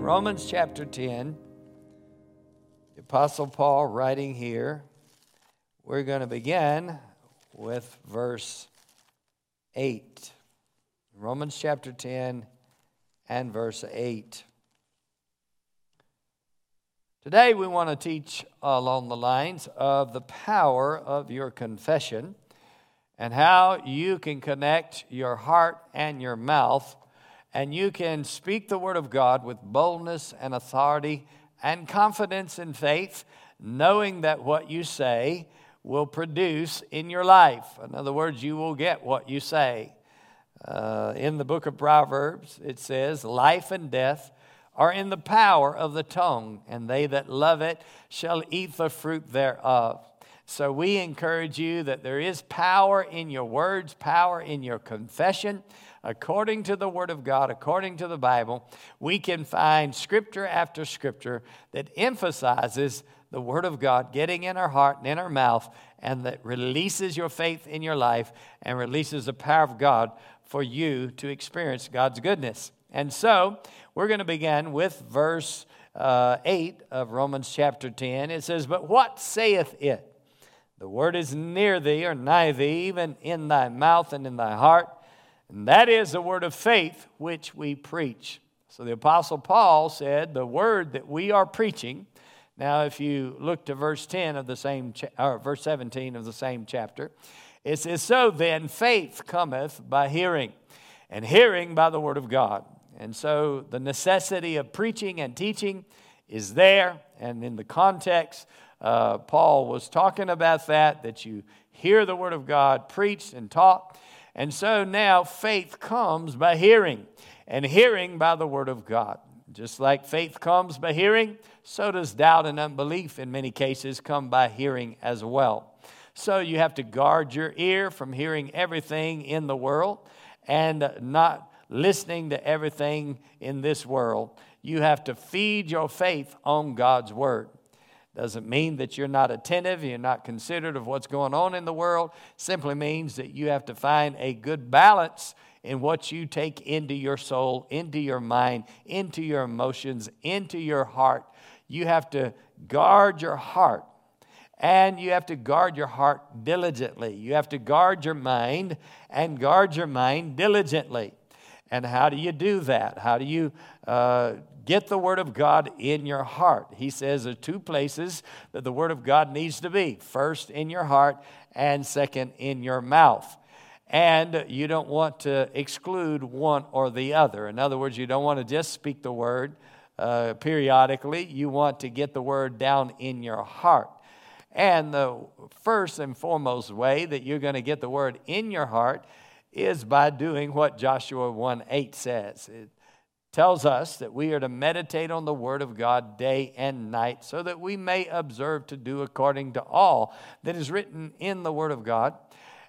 in Romans chapter 10, the Apostle Paul writing here, we're going to begin with verse 8. Romans chapter 10 and verse 8. Today we want to teach along the lines of the power of your confession and how you can connect your heart and your mouth and you can speak the word of God with boldness and authority and confidence in faith, knowing that what you say will produce in your life. In other words, you will get what you say. Uh, in the book of Proverbs, it says, Life and death are in the power of the tongue, and they that love it shall eat the fruit thereof. So we encourage you that there is power in your words, power in your confession according to the Word of God, according to the Bible, we can find scripture after scripture that emphasizes the Word of God getting in our heart and in our mouth, and that releases your faith in your life and releases the power of God for you to experience God's goodness. And so, we're going to begin with verse uh, 8 of Romans chapter 10. It says, But what saith it? The word is near thee or nigh thee, even in thy mouth and in thy heart and that is the word of faith which we preach. So the Apostle Paul said, The word that we are preaching. Now, if you look to verse 10 of the same, cha- or verse 17 of the same chapter, it says, So then faith cometh by hearing, and hearing by the word of God. And so the necessity of preaching and teaching is there. And in the context, uh, Paul was talking about that, that you hear the word of God preached and taught. And so now faith comes by hearing, and hearing by the Word of God. Just like faith comes by hearing, so does doubt and unbelief in many cases come by hearing as well. So you have to guard your ear from hearing everything in the world and not listening to everything in this world. You have to feed your faith on God's Word. Doesn't mean that you're not attentive, you're not considerate of what's going on in the world. Simply means that you have to find a good balance in what you take into your soul, into your mind, into your emotions, into your heart. You have to guard your heart. And you have to guard your heart diligently. You have to guard your mind and guard your mind diligently. And how do you do that? How do you uh, get the Word of God in your heart. He says there are two places that the Word of God needs to be first in your heart, and second in your mouth. And you don't want to exclude one or the other. In other words, you don't want to just speak the Word uh, periodically, you want to get the Word down in your heart. And the first and foremost way that you're going to get the Word in your heart is by doing what Joshua 1 8 says. It, tells us that we are to meditate on the Word of God day and night so that we may observe to do according to all that is written in the Word of God,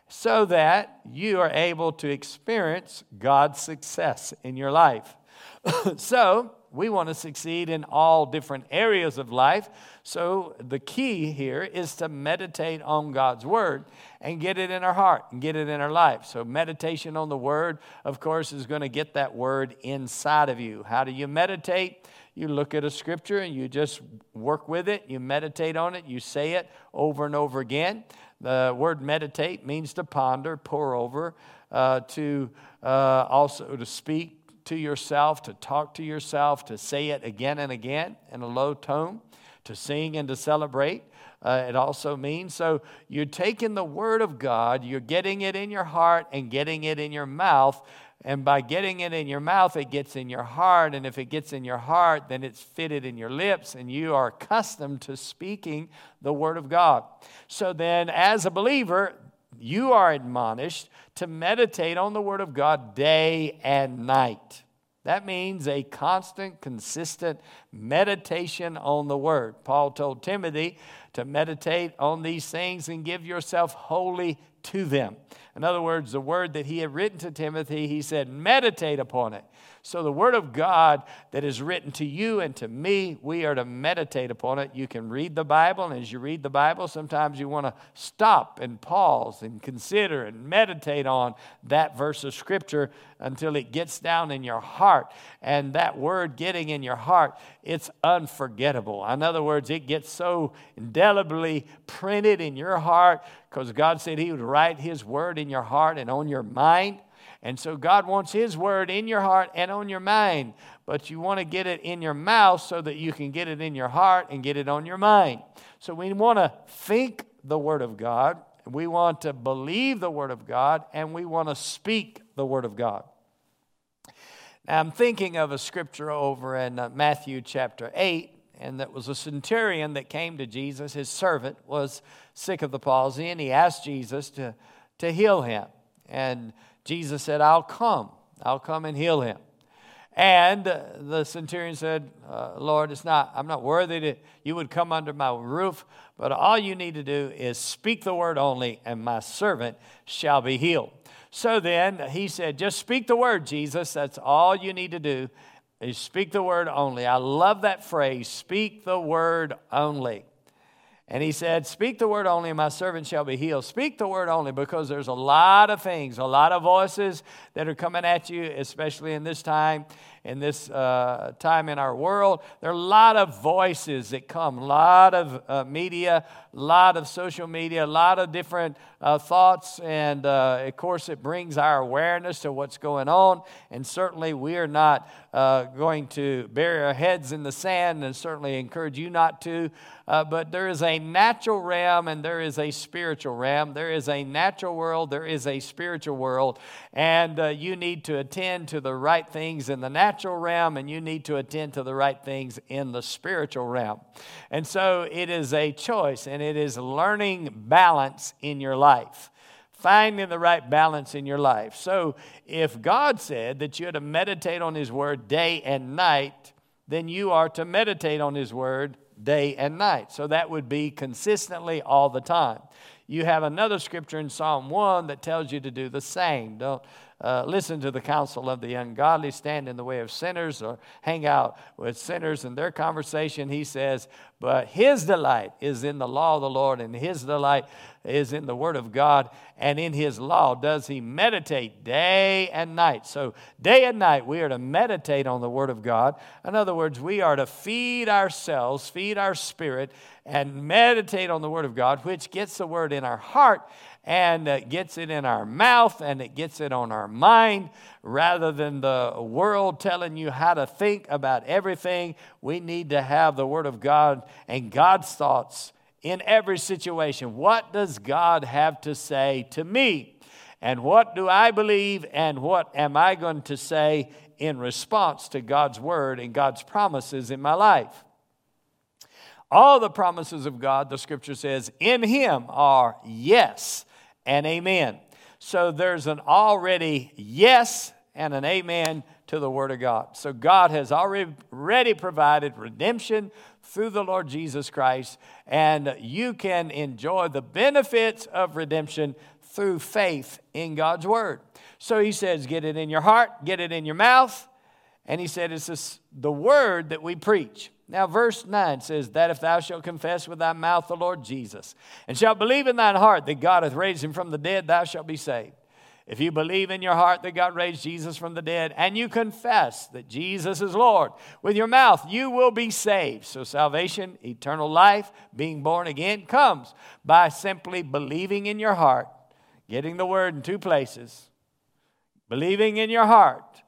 so that you are able to experience God's success in your life. so, we want to succeed in all different areas of life. So, the key here is to meditate on God's Word and get it in our heart and get it in our life. So, meditation on the Word, of course, is going to get that Word inside of you. How do you meditate? You look at a scripture and you just work with it, you meditate on it, you say it over and over again. The word meditate means to ponder, pour over, uh, to uh, also to speak to yourself, to talk to yourself, to say it again and again in a low tone, to sing and to celebrate. Uh, it also means so you're taking the word of God, you're getting it in your heart and getting it in your mouth. And by getting it in your mouth, it gets in your heart. And if it gets in your heart, then it's fitted in your lips, and you are accustomed to speaking the Word of God. So then, as a believer, you are admonished to meditate on the Word of God day and night. That means a constant, consistent meditation on the Word. Paul told Timothy to meditate on these things and give yourself wholly to them. In other words, the word that he had written to Timothy, he said, meditate upon it. So, the Word of God that is written to you and to me, we are to meditate upon it. You can read the Bible, and as you read the Bible, sometimes you want to stop and pause and consider and meditate on that verse of Scripture until it gets down in your heart. And that word getting in your heart, it's unforgettable. In other words, it gets so indelibly printed in your heart because God said He would write His word in your heart and on your mind. And so God wants His word in your heart and on your mind, but you want to get it in your mouth so that you can get it in your heart and get it on your mind. So we want to think the word of God, we want to believe the word of God, and we want to speak the word of God. Now, I'm thinking of a scripture over in uh, Matthew chapter 8, and that was a centurion that came to Jesus. His servant was sick of the palsy, and he asked Jesus to, to heal him. And Jesus said, I'll come. I'll come and heal him. And the centurion said, uh, Lord, it's not, I'm not worthy that you would come under my roof, but all you need to do is speak the word only, and my servant shall be healed. So then he said, Just speak the word, Jesus. That's all you need to do is speak the word only. I love that phrase, speak the word only. And he said, Speak the word only, and my servant shall be healed. Speak the word only because there's a lot of things, a lot of voices that are coming at you, especially in this time in this uh, time in our world. There are a lot of voices that come, a lot of uh, media, a lot of social media, a lot of different uh, thoughts. And uh, of course, it brings our awareness to what's going on. And certainly, we are not uh, going to bury our heads in the sand, and certainly encourage you not to. Uh, but there is a natural realm and there is a spiritual realm. There is a natural world, there is a spiritual world. And you need to attend to the right things in the natural natural realm and you need to attend to the right things in the spiritual realm. And so it is a choice and it is learning balance in your life. Finding the right balance in your life. So, if God said that you're to meditate on His Word day and night, then you are to meditate on His Word day and night. So, that would be consistently all the time. You have another scripture in Psalm 1 that tells you to do the same. Don't uh, listen to the counsel of the ungodly, stand in the way of sinners, or hang out with sinners in their conversation. He says, But his delight is in the law of the Lord, and his delight is in the word of God, and in his law does he meditate day and night. So, day and night, we are to meditate on the word of God. In other words, we are to feed ourselves, feed our spirit, and meditate on the word of God, which gets the word in our heart and it gets it in our mouth and it gets it on our mind rather than the world telling you how to think about everything. We need to have the Word of God and God's thoughts in every situation. What does God have to say to me? And what do I believe and what am I going to say in response to God's Word and God's promises in my life? All the promises of God, the scripture says, in Him are yes and amen. So there's an already yes and an amen to the Word of God. So God has already provided redemption through the Lord Jesus Christ, and you can enjoy the benefits of redemption through faith in God's Word. So he says, get it in your heart, get it in your mouth, and he said, it's this, the Word that we preach. Now, verse 9 says, That if thou shalt confess with thy mouth the Lord Jesus, and shalt believe in thine heart that God hath raised him from the dead, thou shalt be saved. If you believe in your heart that God raised Jesus from the dead, and you confess that Jesus is Lord with your mouth, you will be saved. So, salvation, eternal life, being born again, comes by simply believing in your heart, getting the word in two places, believing in your heart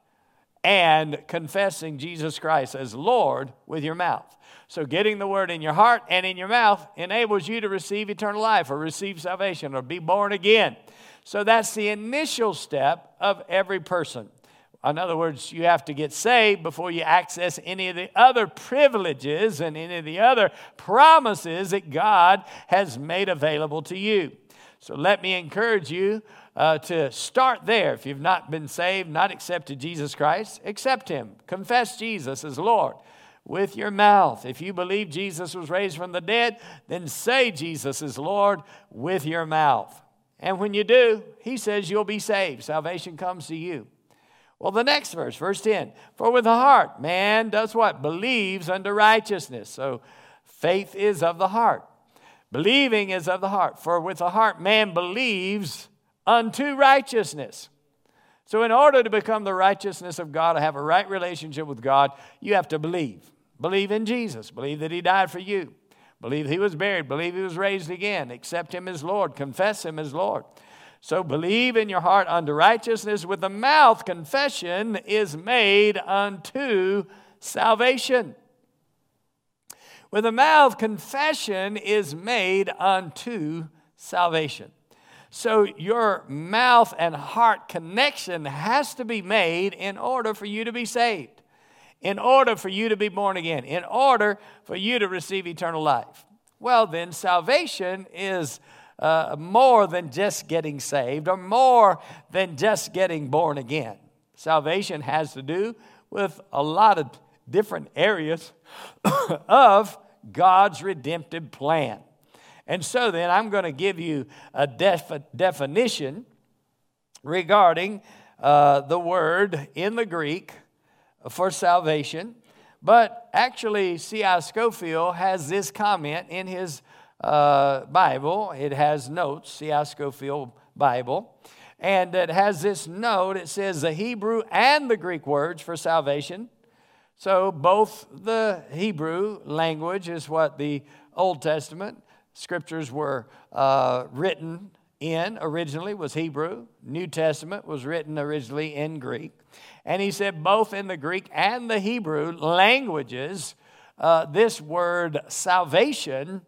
and confessing Jesus Christ as Lord with your mouth. So, getting the word in your heart and in your mouth enables you to receive eternal life or receive salvation or be born again. So, that's the initial step of every person. In other words, you have to get saved before you access any of the other privileges and any of the other promises that God has made available to you. So, let me encourage you uh, to start there. If you've not been saved, not accepted Jesus Christ, accept Him. Confess Jesus as Lord with your mouth. If you believe Jesus was raised from the dead, then say Jesus is Lord with your mouth. And when you do, he says you'll be saved. Salvation comes to you. Well, the next verse, verse 10 For with the heart, man does what? Believes unto righteousness. So faith is of the heart. Believing is of the heart. For with the heart, man believes unto righteousness. So, in order to become the righteousness of God, to have a right relationship with God, you have to believe. Believe in Jesus. Believe that He died for you. Believe He was buried. Believe He was raised again. Accept Him as Lord. Confess Him as Lord. So believe in your heart unto righteousness. With the mouth, confession is made unto salvation. With the mouth, confession is made unto salvation. So your mouth and heart connection has to be made in order for you to be saved, in order for you to be born again, in order for you to receive eternal life. Well, then, salvation is uh, more than just getting saved or more than just getting born again. Salvation has to do with a lot of different areas of God's redemptive plan. And so then I'm going to give you a def- definition regarding uh, the word in the Greek for salvation. But actually, C.I. Scofield has this comment in his uh, Bible. It has notes, C.I. Scofield Bible. And it has this note. It says the Hebrew and the Greek words for salvation. So both the Hebrew language is what the Old Testament scriptures were uh, written in originally was Hebrew. New Testament was written originally in Greek. And he said both in the Greek and the Hebrew languages, uh, this word salvation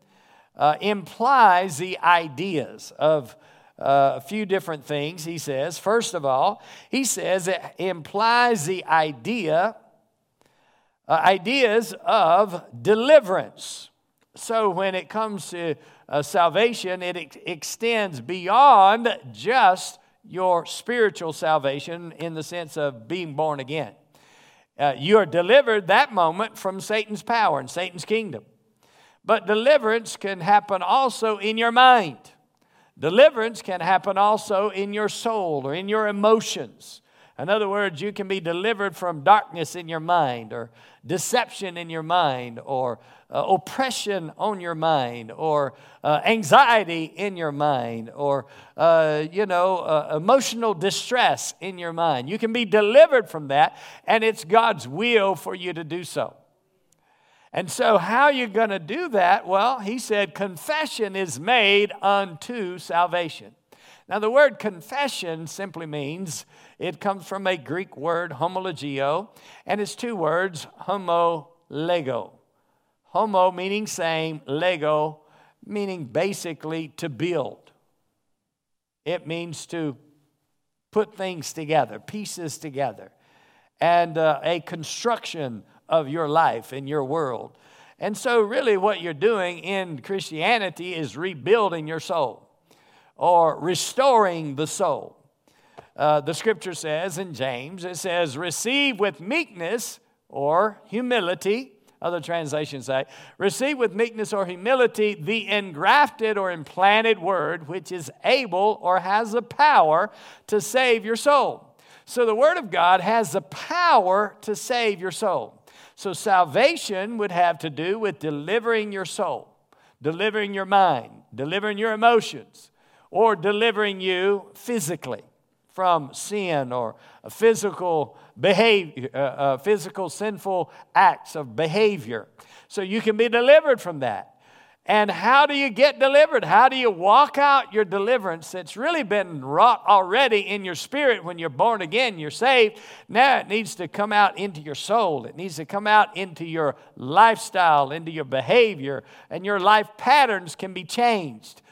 uh, implies the ideas of uh, a few different things, he says. First of all, he says it implies the idea, uh, ideas of deliverance. So when it comes to uh, salvation, it ex- extends beyond just your spiritual salvation in the sense of being born again. Uh, you are delivered that moment from Satan's power and Satan's kingdom. But deliverance can happen also in your mind. Deliverance can happen also in your soul or in your emotions. In other words, you can be delivered from darkness in your mind or deception in your mind or uh, oppression on your mind or uh, anxiety in your mind or, uh, you know, uh, emotional distress in your mind. You can be delivered from that, and it's God's will for you to do so. And so, how are you going to do that? Well, he said, confession is made unto salvation. Now, the word confession simply means it comes from a Greek word, homologeo, and it's two words, homo lego. Homo meaning same, lego meaning basically to build. It means to put things together, pieces together, and uh, a construction of your life in your world. And so, really, what you're doing in Christianity is rebuilding your soul or restoring the soul. Uh, the scripture says in James, it says, receive with meekness or humility. Other translations say, receive with meekness or humility the engrafted or implanted word, which is able or has the power to save your soul. So the word of God has the power to save your soul. So, salvation would have to do with delivering your soul, delivering your mind, delivering your emotions, or delivering you physically from sin or a physical behavior, uh, uh, physical sinful acts of behavior. So you can be delivered from that. And how do you get delivered? How do you walk out your deliverance that's really been wrought already in your spirit when you're born again, you're saved? Now it needs to come out into your soul. It needs to come out into your lifestyle, into your behavior, and your life patterns can be changed.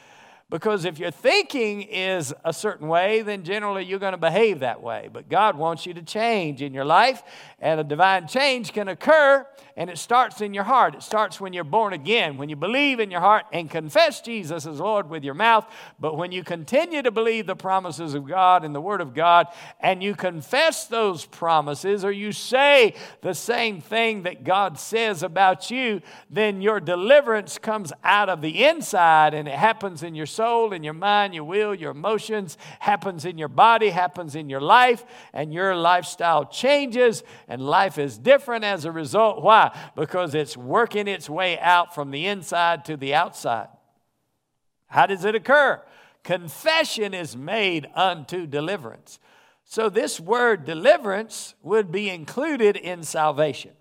Because if your thinking is a certain way, then generally you're going to behave that way. But God wants you to change in your life, and a divine change can occur, and it starts in your heart. It starts when you're born again, when you believe in your heart and confess Jesus as Lord with your mouth. But when you continue to believe the promises of God and the Word of God, and you confess those promises, or you say the same thing that God says about you, then your deliverance comes out of the inside and it happens in your soul, in your mind, your will, your emotions, happens in your body, happens in your life, and your lifestyle changes, and life is different as a result. Why? Because it's working its way out from the inside to the outside. How does it occur? Confession is made unto deliverance. So, this word deliverance would be included in salvation.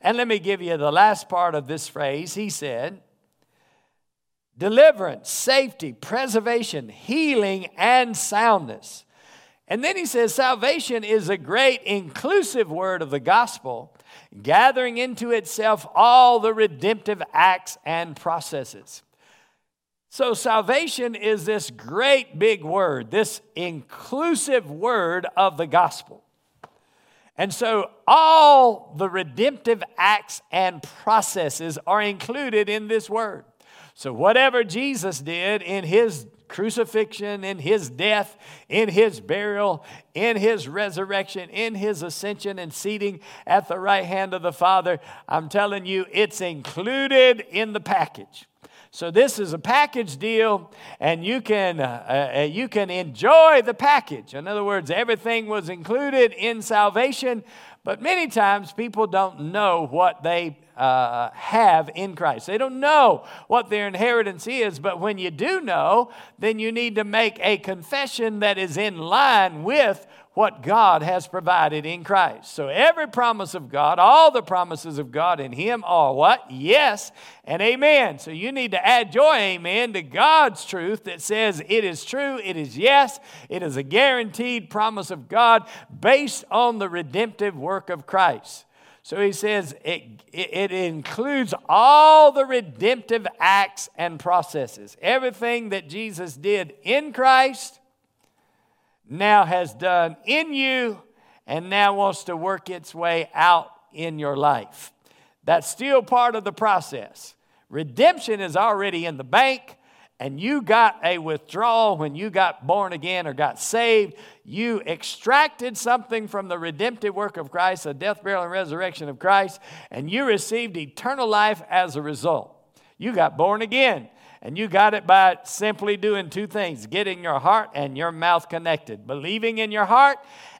And let me give you the last part of this phrase. He said, deliverance, safety, preservation, healing, and soundness. And then he says, salvation is a great inclusive word of the gospel, gathering into itself all the redemptive acts and processes. So, salvation is this great big word, this inclusive word of the gospel. And so, all the redemptive acts and processes are included in this word. So, whatever Jesus did in his crucifixion, in his death, in his burial, in his resurrection, in his ascension and seating at the right hand of the Father, I'm telling you, it's included in the package. So this is a package deal, and you can uh, uh, you can enjoy the package. In other words, everything was included in salvation, but many times people don't know what they uh, have in Christ. They don't know what their inheritance is, but when you do know, then you need to make a confession that is in line with what God has provided in Christ. So every promise of God, all the promises of God in Him are what? Yes and amen. So you need to add your amen to God's truth that says it is true, it is yes, it is a guaranteed promise of God based on the redemptive work of Christ. So he says it, it, includes all the redemptive acts and processes. Everything that Jesus did in Christ now has done in you and now wants to work its way out in your life. That's still part of the process. Redemption is already in the bank, and you got a withdrawal when you got born again or got saved. You extracted something from the redemptive work of Christ, the death, burial, and resurrection of Christ, and you received eternal life as a result. You got born again. And you got it by simply doing two things getting your heart and your mouth connected, believing in your heart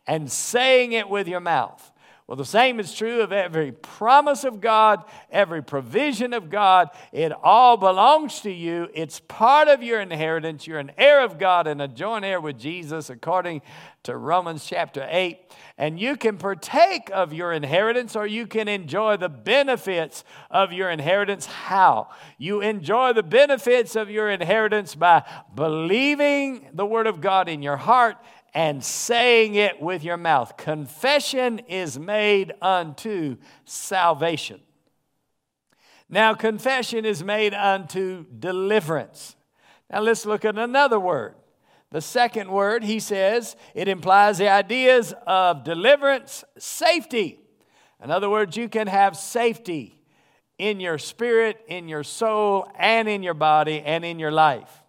and saying it with your mouth. Well, the same is true of every promise of God, every provision of God. It all belongs to you. It's part of your inheritance. You're an heir of God and a joint heir with Jesus, according to Romans chapter 8. And you can partake of your inheritance or you can enjoy the benefits of your inheritance. How? You enjoy the benefits of your inheritance by believing the Word of God in your heart and saying it with your mouth. Confession is made unto salvation. Now, confession is made unto deliverance. Now, let's look at another word. The second word, he says, it implies the ideas of deliverance, safety. In other words, you can have safety in your spirit, in your soul, and in your body, and in your life.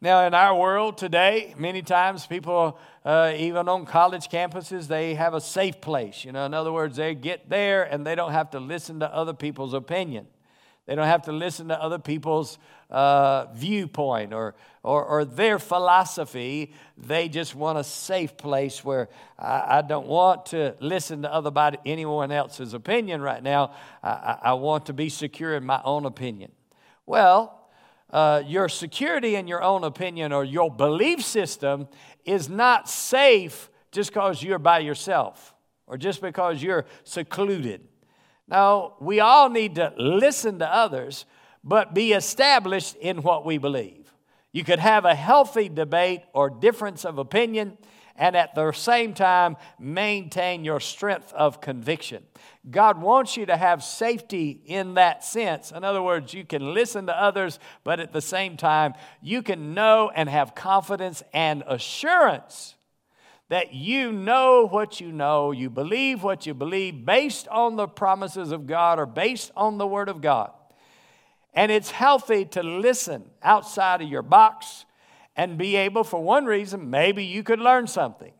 Now, in our world today, many times people, uh, even on college campuses, they have a safe place. You know, in other words, they get there and they don't have to listen to other people's opinion. They don't have to listen to other people's uh, viewpoint or, or, or, their philosophy. They just want a safe place where I, I don't want to listen to other anyone else's opinion right now. I, I want to be secure in my own opinion. Well, uh, your security in your own opinion or your belief system is not safe just because you're by yourself or just because you're secluded. Now, we all need to listen to others, but be established in what we believe. You could have a healthy debate or difference of opinion and at the same time maintain your strength of conviction. God wants you to have safety in that sense. In other words, you can listen to others, but at the same time, you can know and have confidence and assurance that you know what you know, you believe what you believe based on the promises of God or based on the Word of God. And it's healthy to listen outside of your box and be able, for one reason, maybe you could learn something.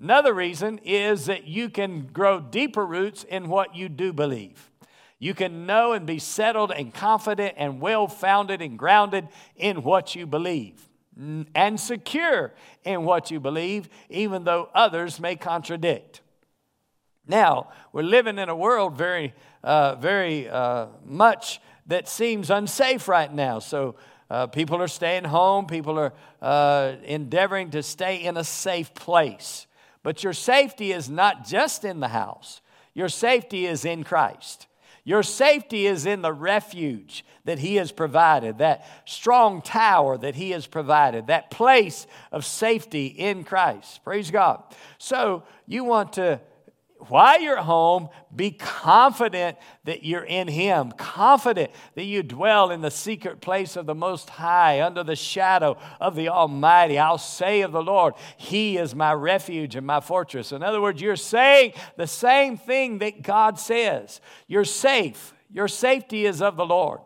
Another reason is that you can grow deeper roots in what you do believe. You can know and be settled and confident and well founded and grounded in what you believe and secure in what you believe, even though others may contradict. Now, we're living in a world very, uh, very uh, much that seems unsafe right now. So, uh, people are staying home, people are uh, endeavoring to stay in a safe place. But your safety is not just in the house, your safety is in Christ. Your safety is in the refuge that He has provided, that strong tower that He has provided, that place of safety in Christ. Praise God. So you want to while you're home, be confident that you're in Him, confident that you dwell in the secret place of the Most High, under the shadow of the Almighty. I'll say of the Lord, He is my refuge and my fortress. In other words, you're saying the same thing that God says. You're safe. Your safety is of the Lord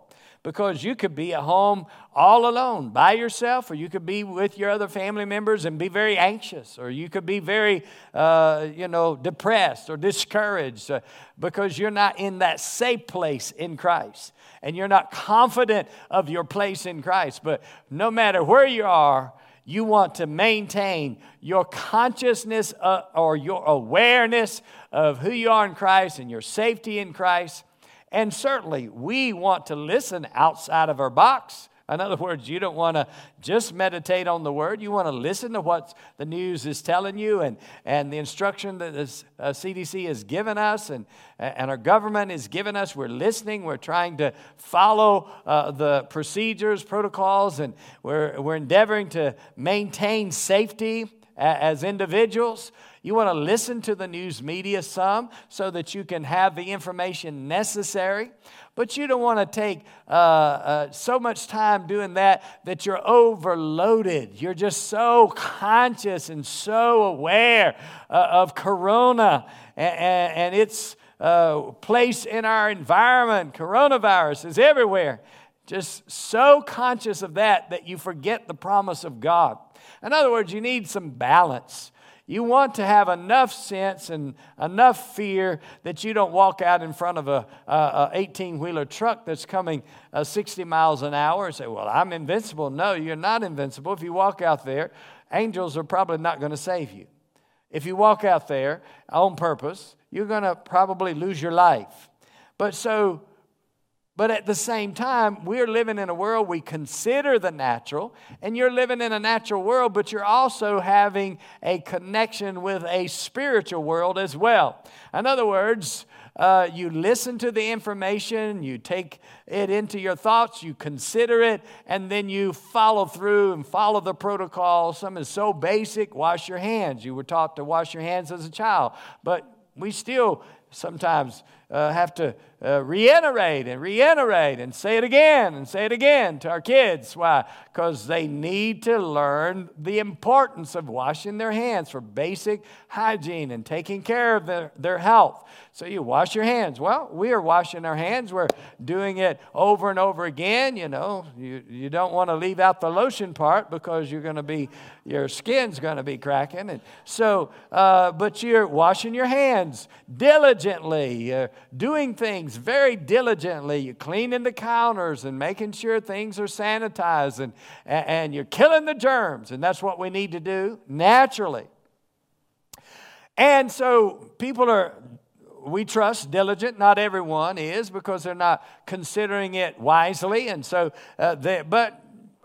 because you could be at home all alone by yourself, or you could be with your other family members and be very anxious, or you could be very, uh, you know, depressed or discouraged uh, because you're not in that safe place in Christ and you're not confident of your place in Christ. But no matter where you are, you want to maintain your consciousness uh, or your awareness of who you are in Christ and your safety in Christ and certainly, we want to listen outside of our box. In other words, you don't want to just meditate on the word. You want to listen to what the news is telling you and, and the instruction that the uh, CDC has given us and, and our government has given us. We're listening. We're trying to follow uh, the procedures, protocols, and we're, we're endeavoring to maintain safety as individuals. You want to listen to the news media some so that you can have the information necessary. But you don't want to take uh, uh, so much time doing that that you're overloaded. You're just so conscious and so aware uh, of Corona and, and, and its uh, place in our environment. Coronavirus is everywhere. Just so conscious of that that you forget the promise of God. In other words, you need some balance. You want to have enough sense and enough fear that you don't walk out in front of a, 18 wheeler truck that's coming uh, 60 miles an hour and say, Well, I'm invincible. No, you're not invincible. If you walk out there, angels are probably not going to save you. If you walk out there on purpose, you're going to probably lose your life. But so but at the same time, we're living in a world we consider the natural, and you're living in a natural world, but you're also having a connection with a spiritual world as well. In other words, uh, you listen to the information, you take it into your thoughts, you consider it, and then you follow through and follow the protocol. Some is so basic wash your hands. You were taught to wash your hands as a child, but we still sometimes uh, have to uh, reiterate and reiterate and say it again and say it again to our kids. Why? Because they need to learn the importance of washing their hands for basic hygiene and taking care of their, their health. So you wash your hands. Well, we are washing our hands. We're doing it over and over again. You know, you, you don't want to leave out the lotion part because you're going to be, your skin's going to be cracking. And so, uh, but you're washing your hands diligently, uh, doing things very diligently. You're cleaning the counters and making sure things are sanitized and, and you're killing the germs. And that's what we need to do naturally. And so people are we trust diligent. Not everyone is because they're not considering it wisely. And so, uh, they, but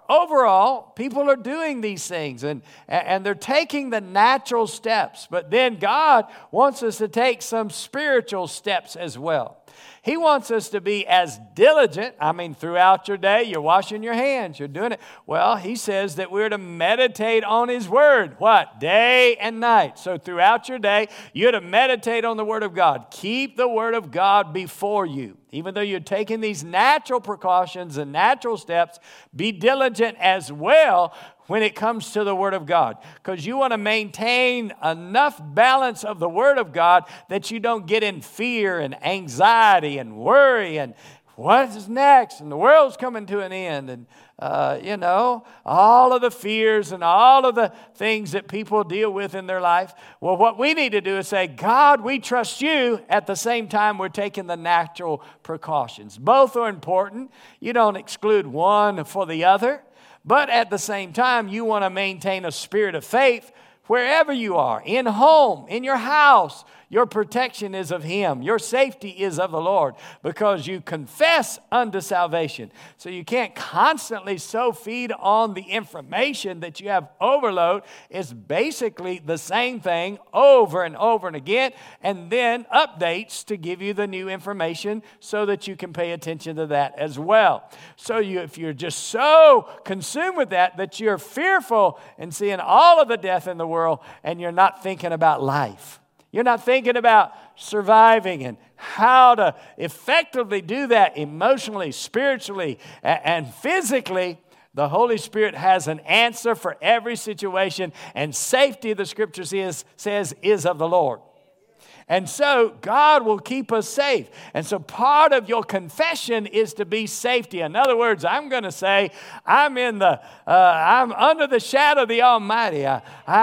overall, people are doing these things and, and they're taking the natural steps. But then God wants us to take some spiritual steps as well. He wants us to be as diligent. I mean, throughout your day, you're washing your hands, you're doing it. Well, he says that we're to meditate on his word. What? Day and night. So throughout your day, you're to meditate on the word of God. Keep the word of God before you. Even though you're taking these natural precautions and natural steps, be diligent as well when it comes to the Word of God. Because you want to maintain enough balance of the Word of God that you don't get in fear and anxiety and worry and what is next? And the world's coming to an end. And, uh, you know, all of the fears and all of the things that people deal with in their life. Well, what we need to do is say, God, we trust you. At the same time, we're taking the natural precautions. Both are important. You don't exclude one for the other. But at the same time, you want to maintain a spirit of faith wherever you are in home, in your house, your protection is of Him. Your safety is of the Lord because you confess unto salvation. So you can't constantly so feed on the information that you have overload. It's basically the same thing over and over and again, and then updates to give you the new information so that you can pay attention to that as well. So you, if you're just so consumed with that that you're fearful and seeing all of the death in the world and you're not thinking about life. You're not thinking about surviving and how to effectively do that emotionally, spiritually, and physically. The Holy Spirit has an answer for every situation, and safety, the scripture says, says is of the Lord. And so God will keep us safe. And so part of your confession is to be safety. In other words, I'm going to say, I'm in the, uh, I'm under the shadow of the Almighty. I, I,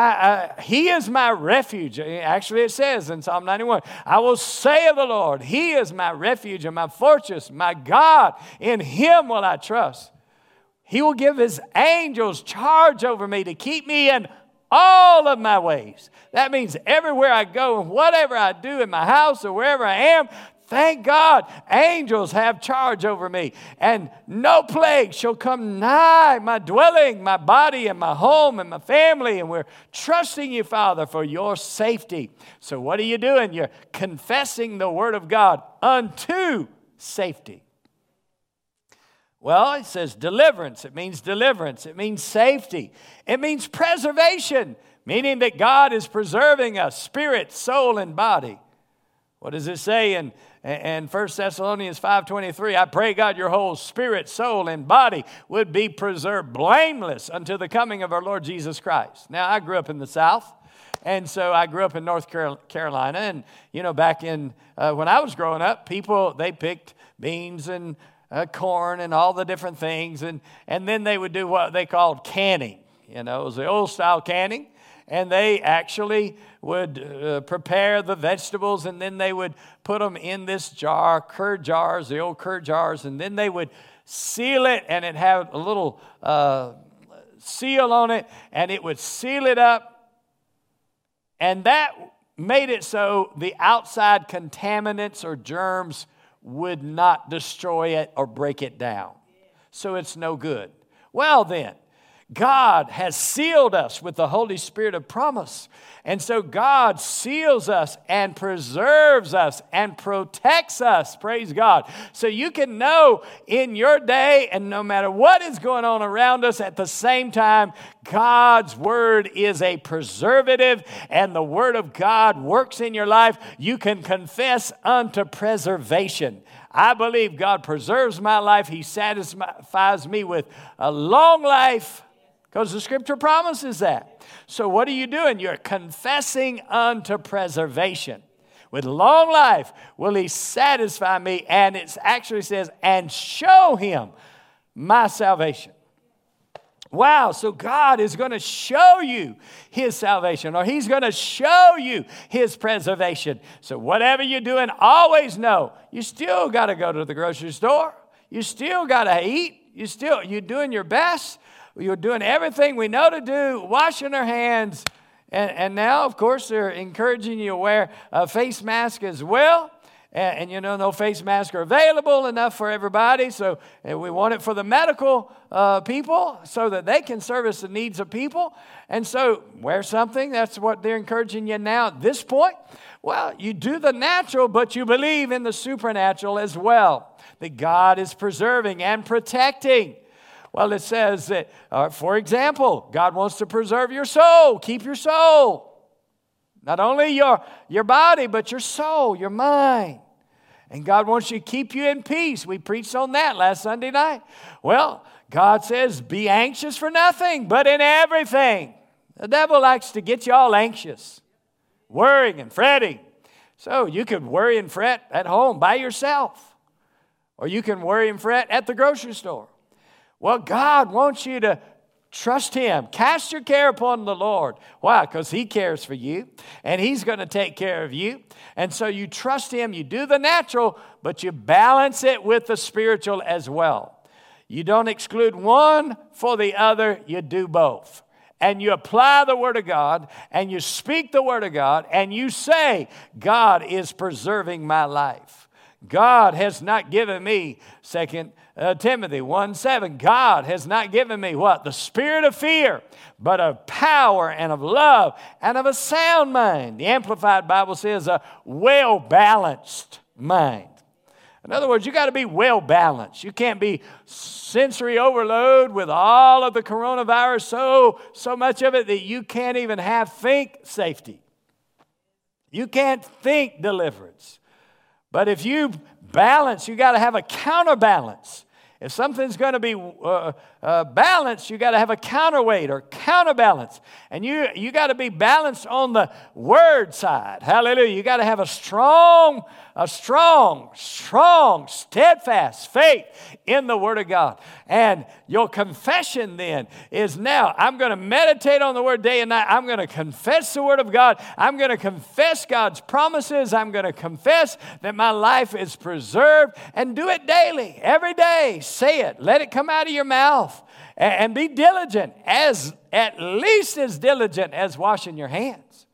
I, he is my refuge. Actually, it says in Psalm 91, I will say of the Lord, He is my refuge and my fortress, my God. In Him will I trust. He will give His angels charge over me to keep me in all of my ways. That means everywhere I go and whatever I do in my house or wherever I am, thank God, angels have charge over me. And no plague shall come nigh my dwelling, my body, and my home, and my family. And we're trusting you, Father, for your safety. So, what are you doing? You're confessing the word of God unto safety. Well, it says deliverance. It means deliverance. It means safety. It means preservation, meaning that God is preserving us, spirit, soul, and body. What does it say in, in 1 Thessalonians 5.23? I pray, God, your whole spirit, soul, and body would be preserved blameless until the coming of our Lord Jesus Christ. Now, I grew up in the South. And so I grew up in North Carolina. And, you know, back in, uh, when I was growing up, people, they picked beans and uh, corn and all the different things. And, and then they would do what they called canning. You know, it was the old style canning. And they actually would uh, prepare the vegetables and then they would put them in this jar, Kerr jars, the old Kerr jars, and then they would seal it and it had a little uh, seal on it and it would seal it up. And that made it so the outside contaminants or germs would not destroy it or break it down. So it's no good. Well, then, God has sealed us with the Holy Spirit of promise. And so God seals us and preserves us and protects us. Praise God. So you can know in your day and no matter what is going on around us at the same time, God's word is a preservative and the word of God works in your life. You can confess unto preservation. I believe God preserves my life. He satisfies me with a long life because the scripture promises that. So, what are you doing? You're confessing unto preservation. With long life will he satisfy me, and it actually says, and show him my salvation. Wow, so God is going to show you his salvation, or he's going to show you his preservation. So, whatever you're doing, always know you still got to go to the grocery store. You still got to eat. You still, you're doing your best were doing everything we know to do, washing our hands. And, and now, of course, they're encouraging you to wear a face mask as well. And, and, you know, no face masks are available enough for everybody. So we want it for the medical uh, people so that they can service the needs of people. And so wear something. That's what they're encouraging you now at this point. Well, you do the natural, but you believe in the supernatural as well. That God is preserving and protecting. Well, it says that, uh, for example, God wants to preserve your soul, keep your soul. Not only your, your body, but your soul, your mind. And God wants you to keep you in peace. We preached on that last Sunday night. Well, God says, be anxious for nothing, but in everything. The devil likes to get you all anxious, worrying and fretting. So you could worry and fret at home by yourself. Or you can worry and fret at the grocery store. Well, God wants you to Trust Him. Cast your care upon the Lord. Why? Because He cares for you and He's going to take care of you. And so you trust Him, you do the natural, but you balance it with the spiritual as well. You don't exclude one for the other, you do both. And you apply the Word of God and you speak the Word of God and you say, God is preserving my life. God has not given me, second uh, Timothy 1 7. God has not given me what? The spirit of fear, but of power and of love and of a sound mind. The Amplified Bible says a well balanced mind. In other words, you got to be well balanced. You can't be sensory overload with all of the coronavirus, so, so much of it that you can't even have think safety. You can't think deliverance. But if you balance, you got to have a counterbalance. If something's going to be uh, uh, balanced, you got to have a counterweight or counterbalance. And you, you got to be balanced on the word side. Hallelujah. You got to have a strong, a strong, strong, steadfast faith in the word of God. And your confession then is now, I'm going to meditate on the word day and night. I'm going to confess the word of God. I'm going to confess God's promises. I'm going to confess that my life is preserved and do it daily, every day. Say it. Let it come out of your mouth and be diligent, as at least as diligent as washing your hands.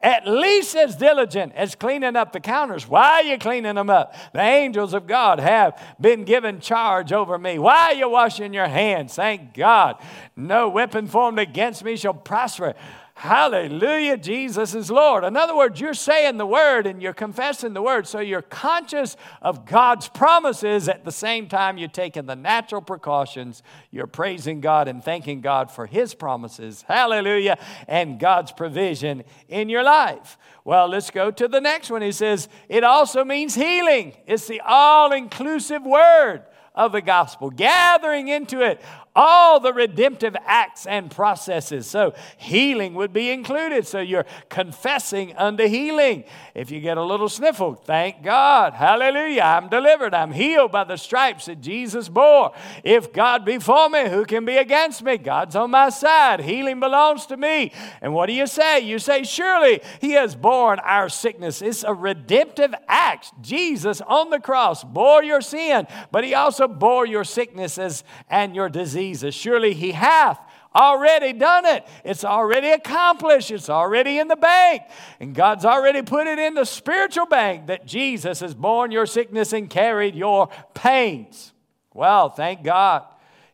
At least as diligent as cleaning up the counters. Why are you cleaning them up? The angels of God have been given charge over me. Why are you washing your hands? Thank God. No weapon formed against me shall prosper. Hallelujah, Jesus is Lord. In other words, you're saying the word and you're confessing the word, so you're conscious of God's promises at the same time you're taking the natural precautions. You're praising God and thanking God for His promises. Hallelujah, and God's provision in your life. Well, let's go to the next one. He says, it also means healing, it's the all inclusive word of the gospel, gathering into it all the redemptive acts and processes. So, healing would be included. So, you're confessing unto healing. If you get a little sniffle, thank God. Hallelujah. I'm delivered. I'm healed by the stripes that Jesus bore. If God be for me, who can be against me? God's on my side. Healing belongs to me. And what do you say? You say, Surely He has borne our sickness. It's a redemptive act. Jesus on the cross bore your sin, but He also bore your sicknesses and your disease diseases. Surely he hath already done it. It's already accomplished. It's already in the bank. And God's already put it in the spiritual bank that Jesus has borne your sickness and carried your pains. Well, thank God.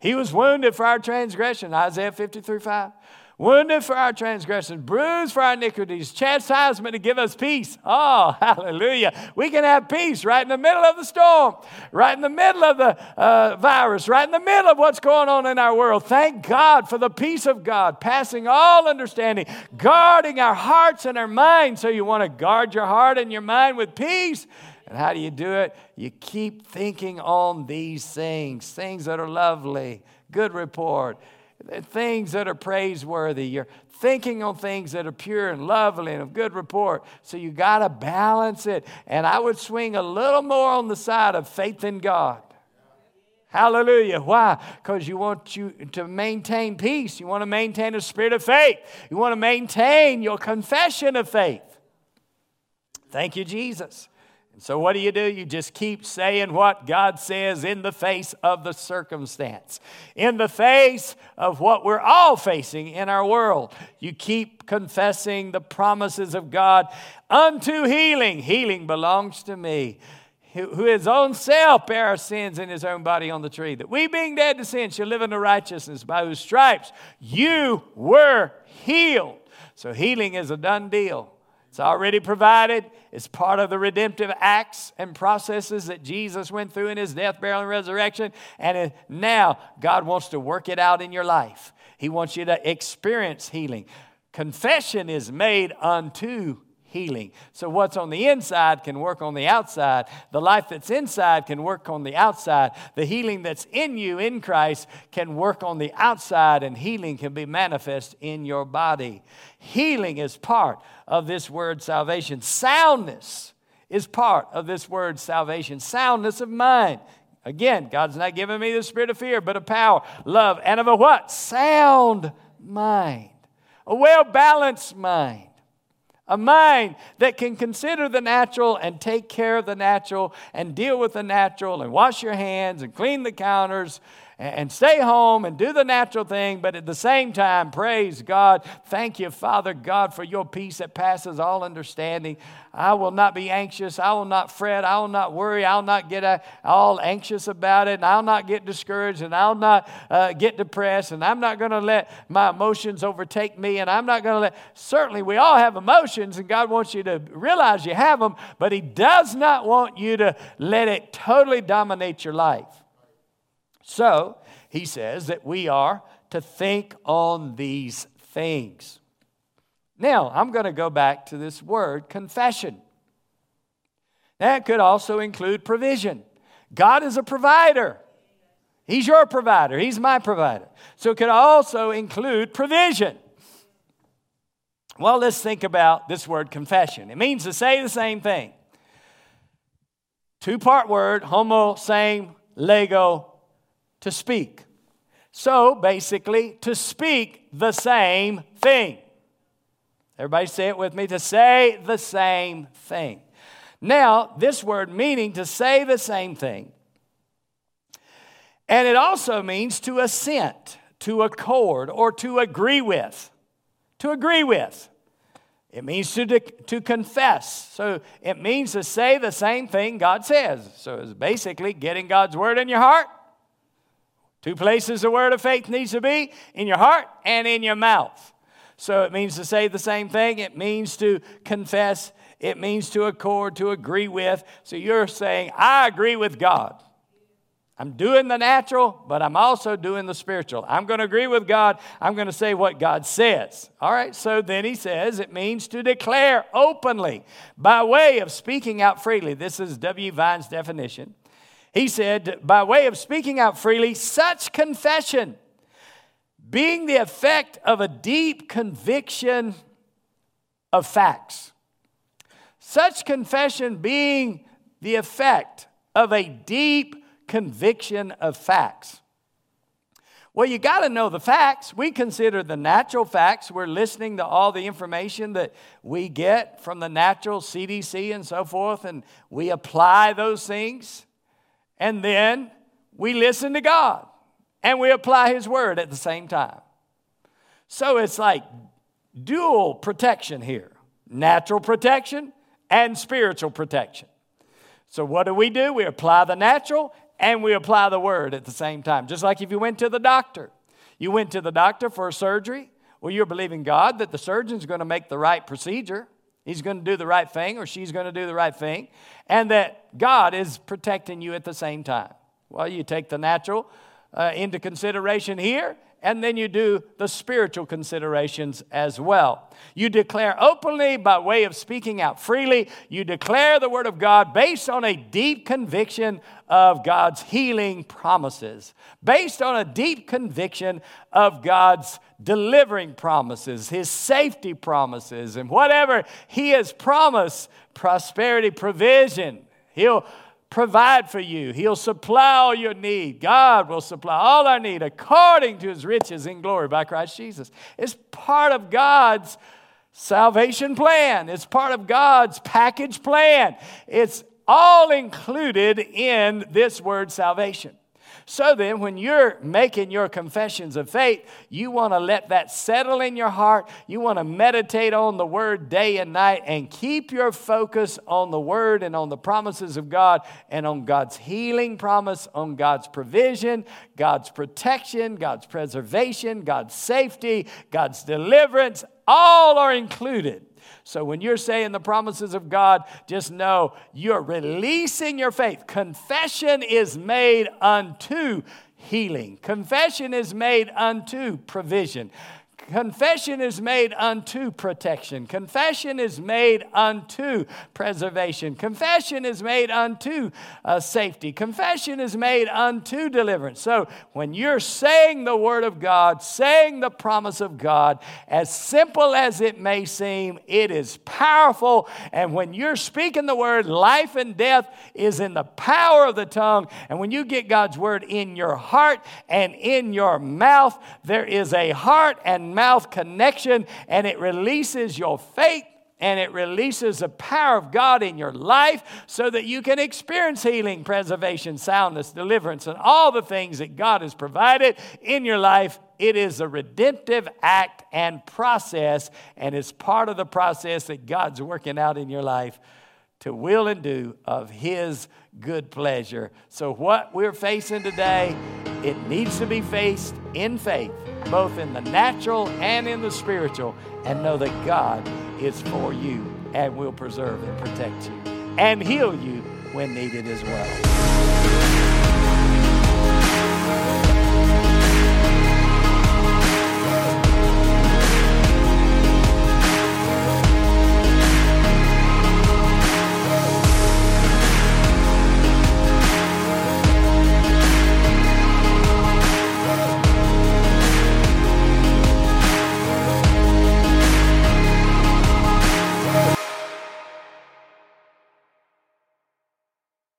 He was wounded for our transgression, Isaiah 53 5 wounded for our transgressions, bruised for our iniquities, chastisement to give us peace. Oh, hallelujah. We can have peace right in the middle of the storm, right in the middle of the uh, virus, right in the middle of what's going on in our world. Thank God for the peace of God, passing all understanding, guarding our hearts and our minds. So you want to guard your heart and your mind with peace. And how do you do it? You keep thinking on these things, things that are lovely, good report things that are praiseworthy. You're thinking on things that are pure and lovely and of good report. So you got to balance it. And I would swing a little more on the side of faith in God. Hallelujah. Why? Because you want you to maintain peace. You want to maintain a spirit of faith. You want to maintain your confession of faith. Thank you, Jesus. So, what do you do? You just keep saying what God says in the face of the circumstance, in the face of what we're all facing in our world. You keep confessing the promises of God unto healing. Healing belongs to me who his own self bare our sins in his own body on the tree, that we being dead to sin shall live in the righteousness, by whose stripes you were healed. So healing is a done deal. It's already provided. It's part of the redemptive acts and processes that Jesus went through in his death, burial, and resurrection. And now God wants to work it out in your life. He wants you to experience healing. Confession is made unto healing. So, what's on the inside can work on the outside. The life that's inside can work on the outside. The healing that's in you in Christ can work on the outside, and healing can be manifest in your body. Healing is part of this word salvation. Soundness is part of this word salvation. Soundness of mind. Again, God's not giving me the spirit of fear, but of power, love, and of a what? Sound mind. A well balanced mind. A mind that can consider the natural and take care of the natural and deal with the natural and wash your hands and clean the counters and stay home and do the natural thing, but at the same time, praise God. Thank you, Father God, for your peace that passes all understanding. I will not be anxious. I will not fret. I will not worry. I'll not get uh, all anxious about it. And I'll not get discouraged. And I'll not uh, get depressed. And I'm not going to let my emotions overtake me. And I'm not going to let, certainly, we all have emotions, and God wants you to realize you have them, but He does not want you to let it totally dominate your life. So, he says that we are to think on these things. Now, I'm going to go back to this word confession. That could also include provision. God is a provider. He's your provider, He's my provider. So it could also include provision. Well, let's think about this word confession. It means to say the same thing. Two part word, homo, same, lego, to speak. So basically, to speak the same thing. Everybody say it with me to say the same thing. Now, this word meaning to say the same thing. And it also means to assent, to accord, or to agree with. To agree with. It means to, de- to confess. So it means to say the same thing God says. So it's basically getting God's word in your heart Two places the word of faith needs to be in your heart and in your mouth. So it means to say the same thing, it means to confess, it means to accord, to agree with. So you're saying, I agree with God. I'm doing the natural, but I'm also doing the spiritual. I'm going to agree with God. I'm going to say what God says. All right, so then he says it means to declare openly by way of speaking out freely. This is W. Vine's definition. He said, by way of speaking out freely, such confession being the effect of a deep conviction of facts. Such confession being the effect of a deep conviction of facts. Well, you got to know the facts. We consider the natural facts. We're listening to all the information that we get from the natural CDC and so forth, and we apply those things and then we listen to God and we apply His word at the same time. So it's like dual protection here natural protection and spiritual protection. So, what do we do? We apply the natural and we apply the word at the same time. Just like if you went to the doctor, you went to the doctor for a surgery. Well, you're believing God that the surgeon's going to make the right procedure. He's going to do the right thing or she's going to do the right thing, and that God is protecting you at the same time. Well, you take the natural uh, into consideration here, and then you do the spiritual considerations as well. You declare openly by way of speaking out freely. You declare the Word of God based on a deep conviction of God's healing promises, based on a deep conviction of God's delivering promises, His safety promises, and whatever He has promised prosperity, provision. He'll provide for you. He'll supply all your need. God will supply all our need according to his riches in glory by Christ Jesus. It's part of God's salvation plan, it's part of God's package plan. It's all included in this word salvation. So then, when you're making your confessions of faith, you want to let that settle in your heart. You want to meditate on the word day and night and keep your focus on the word and on the promises of God and on God's healing promise, on God's provision, God's protection, God's preservation, God's safety, God's deliverance. All are included. So when you're saying the promises of God, just know you're releasing your faith. Confession is made unto healing, confession is made unto provision. Confession is made unto protection. Confession is made unto preservation. Confession is made unto uh, safety. Confession is made unto deliverance. So when you're saying the word of God, saying the promise of God, as simple as it may seem, it is powerful. And when you're speaking the word, life and death is in the power of the tongue. And when you get God's word in your heart and in your mouth, there is a heart and mouth connection and it releases your faith and it releases the power of God in your life so that you can experience healing, preservation, soundness, deliverance, and all the things that God has provided in your life. It is a redemptive act and process, and it's part of the process that God's working out in your life to will and do of His good pleasure. So, what we're facing today, it needs to be faced in faith both in the natural and in the spiritual, and know that God is for you and will preserve and protect you and heal you when needed as well.